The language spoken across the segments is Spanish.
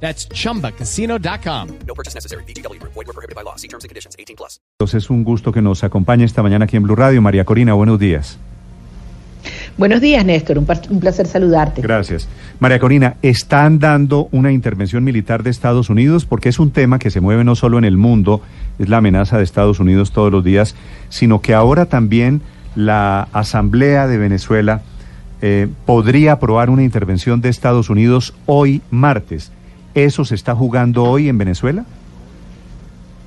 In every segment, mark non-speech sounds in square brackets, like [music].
That's chumbacasino.com. No purchase necessary. BGW. Void were prohibited by law. See terms and conditions. 18 plus. Entonces es un gusto que nos acompañe esta mañana aquí en Blue Radio. María Corina, buenos días. Buenos días, Néstor. Un, un placer saludarte. Gracias. María Corina, ¿están dando una intervención militar de Estados Unidos? Porque es un tema que se mueve no solo en el mundo, es la amenaza de Estados Unidos todos los días, sino que ahora también la Asamblea de Venezuela eh, podría aprobar una intervención de Estados Unidos hoy martes. ¿Eso se está jugando hoy en Venezuela?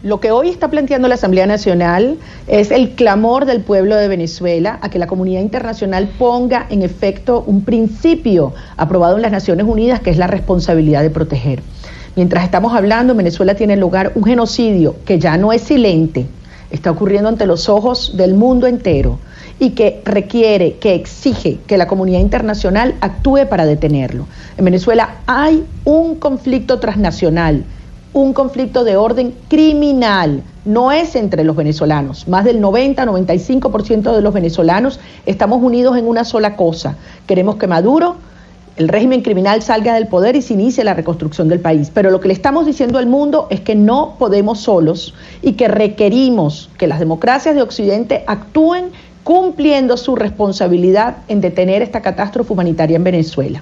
Lo que hoy está planteando la Asamblea Nacional es el clamor del pueblo de Venezuela a que la comunidad internacional ponga en efecto un principio aprobado en las Naciones Unidas, que es la responsabilidad de proteger. Mientras estamos hablando, en Venezuela tiene lugar un genocidio que ya no es silente, está ocurriendo ante los ojos del mundo entero y que requiere, que exige que la comunidad internacional actúe para detenerlo. En Venezuela hay un conflicto transnacional, un conflicto de orden criminal, no es entre los venezolanos. Más del 90-95% de los venezolanos estamos unidos en una sola cosa. Queremos que Maduro, el régimen criminal, salga del poder y se inicie la reconstrucción del país. Pero lo que le estamos diciendo al mundo es que no podemos solos y que requerimos que las democracias de Occidente actúen cumpliendo su responsabilidad en detener esta catástrofe humanitaria en Venezuela.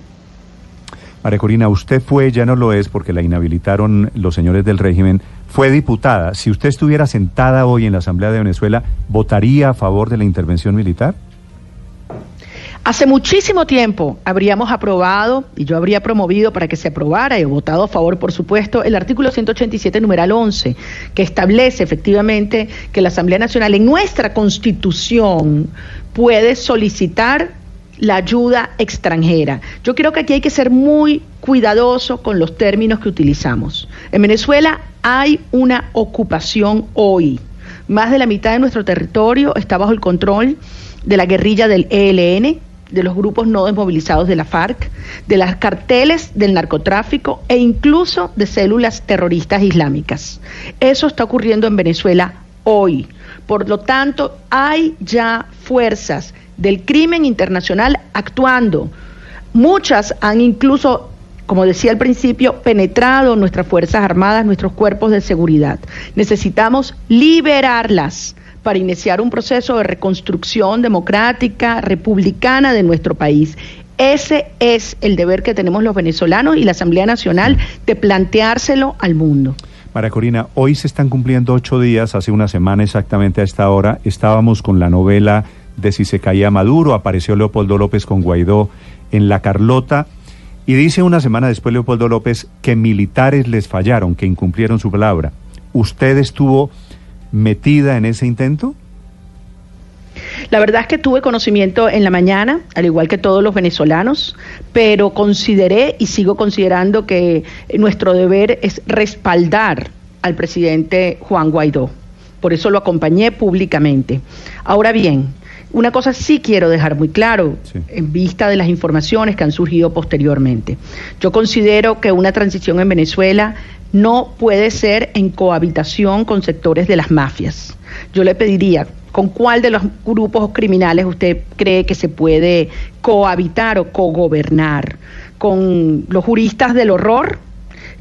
María Corina, usted fue, ya no lo es porque la inhabilitaron los señores del régimen, fue diputada. Si usted estuviera sentada hoy en la Asamblea de Venezuela, ¿votaría a favor de la intervención militar? Hace muchísimo tiempo habríamos aprobado, y yo habría promovido para que se aprobara y votado a favor, por supuesto, el artículo 187, numeral 11, que establece efectivamente que la Asamblea Nacional en nuestra Constitución puede solicitar la ayuda extranjera. Yo creo que aquí hay que ser muy cuidadoso con los términos que utilizamos. En Venezuela hay una ocupación hoy. Más de la mitad de nuestro territorio está bajo el control de la guerrilla del ELN, de los grupos no desmovilizados de la FARC, de las carteles del narcotráfico e incluso de células terroristas islámicas. Eso está ocurriendo en Venezuela hoy. Por lo tanto, hay ya fuerzas del crimen internacional actuando. Muchas han incluso, como decía al principio, penetrado nuestras Fuerzas Armadas, nuestros cuerpos de seguridad. Necesitamos liberarlas para iniciar un proceso de reconstrucción democrática, republicana de nuestro país. Ese es el deber que tenemos los venezolanos y la Asamblea Nacional de planteárselo al mundo. María Corina, hoy se están cumpliendo ocho días, hace una semana exactamente a esta hora, estábamos con la novela de si se caía Maduro, apareció Leopoldo López con Guaidó en La Carlota, y dice una semana después Leopoldo López que militares les fallaron, que incumplieron su palabra. ¿Usted estuvo metida en ese intento? La verdad es que tuve conocimiento en la mañana, al igual que todos los venezolanos, pero consideré y sigo considerando que nuestro deber es respaldar al presidente Juan Guaidó. Por eso lo acompañé públicamente. Ahora bien, una cosa sí quiero dejar muy claro Sí. en vista de las informaciones que han surgido posteriormente. Yo considero que una transición en Venezuela no puede ser en cohabitación con sectores de las mafias. Yo le pediría, ¿con cuál de los grupos criminales usted cree que se puede cohabitar o cogobernar? ¿Con los juristas del horror?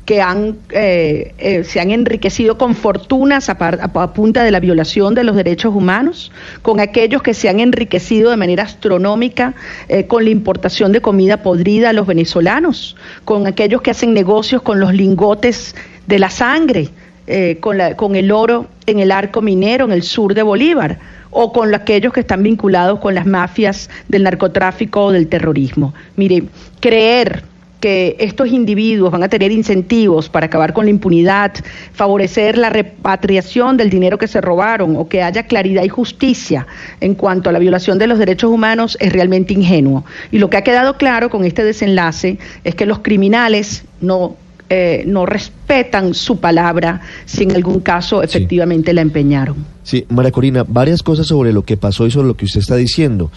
Que han, eh, eh, se han enriquecido con fortunas a, a punta de la violación de los derechos humanos, con aquellos que se han enriquecido de manera astronómica eh, con la importación de comida podrida a los venezolanos, con aquellos que hacen negocios con los lingotes de la sangre, eh, con, la- con el oro en el arco minero en el sur de Bolívar o con aquellos que están vinculados con las mafias del narcotráfico o del terrorismo. Mire, creer que estos individuos van a tener incentivos para acabar con la impunidad, favorecer la repatriación del dinero que se robaron o que haya claridad y justicia en cuanto a la violación de los derechos humanos es realmente ingenuo. Y lo que ha quedado claro con este desenlace es que los criminales no eh, no respetan su palabra si en algún caso efectivamente la empeñaron. Sí, María Corina, varias cosas sobre lo que pasó y sobre lo que usted está diciendo.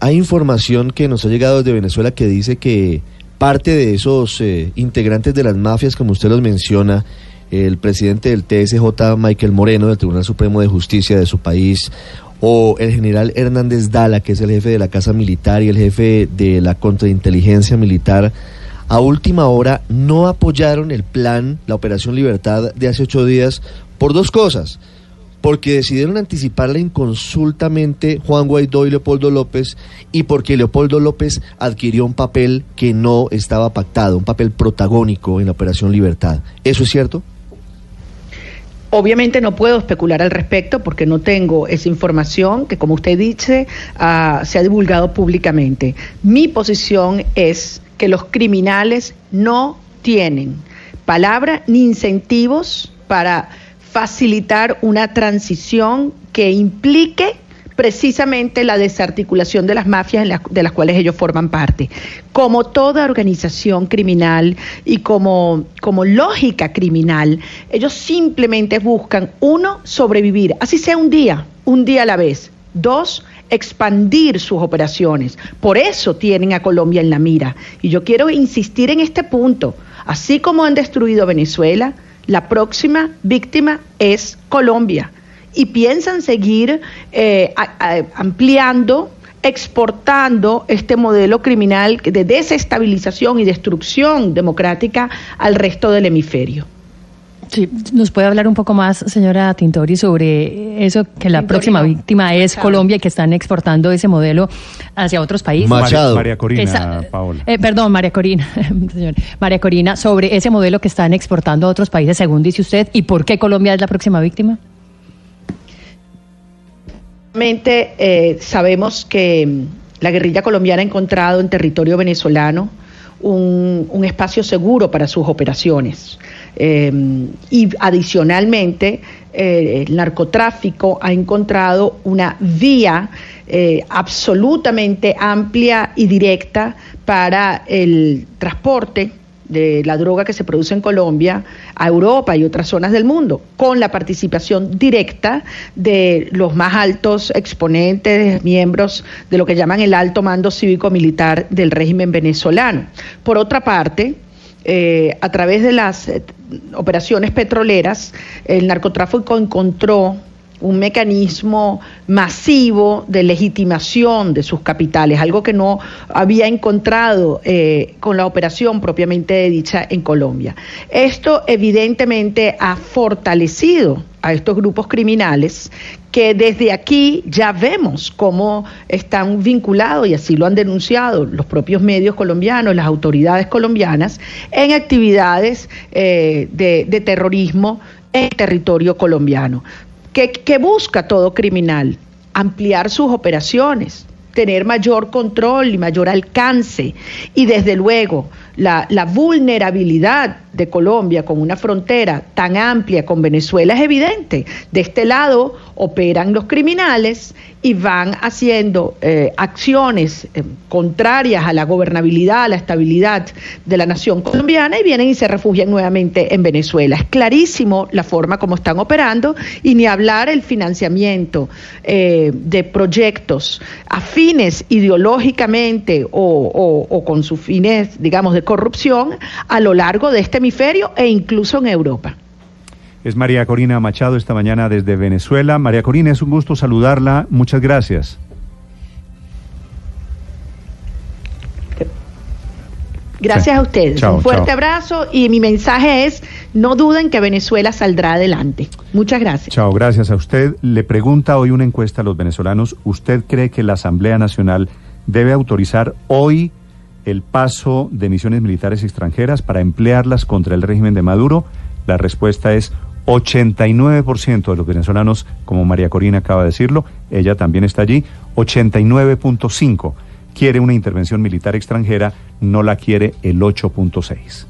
Hay información que nos ha llegado desde Venezuela que dice que parte de esos eh, integrantes de las mafias, como usted los menciona, el presidente del TSJ, Michael Moreno, del Tribunal Supremo de Justicia de su país, o el general Hernández Dala, que es el jefe de la Casa Militar y el jefe de la contrainteligencia militar, a última hora no apoyaron el plan, la Operación Libertad de hace ocho días, por dos cosas. Porque decidieron anticiparla inconsultamente Juan Guaidó y Leopoldo López y porque Leopoldo López adquirió un papel que no estaba pactado, un papel protagónico en la Operación Libertad. ¿Eso es cierto? Obviamente no puedo especular al respecto porque no tengo esa información que, como usted dice, uh, se ha divulgado públicamente. Mi posición es que los criminales no tienen palabra ni incentivos para facilitar una transición que implique precisamente la desarticulación de las mafias de las cuales ellos forman parte. Como toda organización criminal y como, como lógica criminal, ellos simplemente buscan, uno, sobrevivir, así sea un día, un día a la vez. Dos, expandir sus operaciones. Por eso tienen a Colombia en la mira. Y yo quiero insistir en este punto. Así como han destruido Venezuela, la próxima víctima es Colombia y piensan seguir eh, a, ampliando exportando este modelo criminal de desestabilización y destrucción democrática al resto del hemisferio. Sí, ¿Nos puede hablar un poco más, señora Tintori, sobre eso, que la Tintori, próxima no. víctima es. Colombia y que están exportando ese modelo hacia otros países? Machado. María, María Corina, Esa- Paola. eh, perdón, María Corina, [laughs] señor. María Corina, sobre ese modelo que están exportando a otros países, según dice usted, y por qué Colombia es la próxima víctima. Realmente eh, sabemos que mm, la guerrilla colombiana ha encontrado en territorio venezolano un, un espacio seguro para sus operaciones. Eh, y adicionalmente, eh, el narcotráfico ha encontrado una vía eh, absolutamente amplia y directa para el transporte de la droga que se produce en Colombia a Europa y otras zonas del mundo, con la participación directa de los más altos exponentes, miembros de lo que llaman el alto mando cívico-militar del régimen venezolano. Por otra parte, eh, a través de las eh, operaciones petroleras, el narcotráfico encontró un mecanismo masivo de legitimación de sus capitales, algo que no había encontrado eh, con la operación propiamente dicha en Colombia. Esto evidentemente ha fortalecido a estos grupos criminales que desde aquí ya vemos cómo están vinculados, y así lo han denunciado los propios medios colombianos, las autoridades colombianas, en actividades eh, de, de terrorismo en territorio colombiano. ¿Qué, busca todo criminal? Ampliar sus operaciones, tener mayor control y mayor alcance. Y desde luego, la, vulnerabilidad de Colombia con una frontera tan amplia con Venezuela es evidente. De este lado operan los criminales y van haciendo eh, acciones eh, contrarias a la gobernabilidad, a la estabilidad de la nación colombiana y vienen y se refugian nuevamente en Venezuela. Es clarísimo la forma como están operando y ni hablar el financiamiento eh, de proyectos afines ideológicamente o, o- o con sus fines, digamos, de corrupción a lo largo de este hemisferio e incluso en Europa. Es María Corina Machado esta mañana desde Venezuela. María Corina, es un gusto saludarla. Muchas gracias. Gracias Sí. a ustedes. Chao, Un fuerte chao. abrazo y mi mensaje es, no duden que Venezuela saldrá adelante. Muchas gracias. Chao, gracias a usted. Le pregunta hoy una encuesta a los venezolanos. ¿Usted cree que la Asamblea Nacional debe autorizar hoy el paso de misiones militares extranjeras para emplearlas contra el régimen de Maduro? La respuesta es 89% de los venezolanos, como María Corina acaba de decirlo, ella también está allí, 89.5 quiere una intervención militar extranjera, no la quiere el 8.6.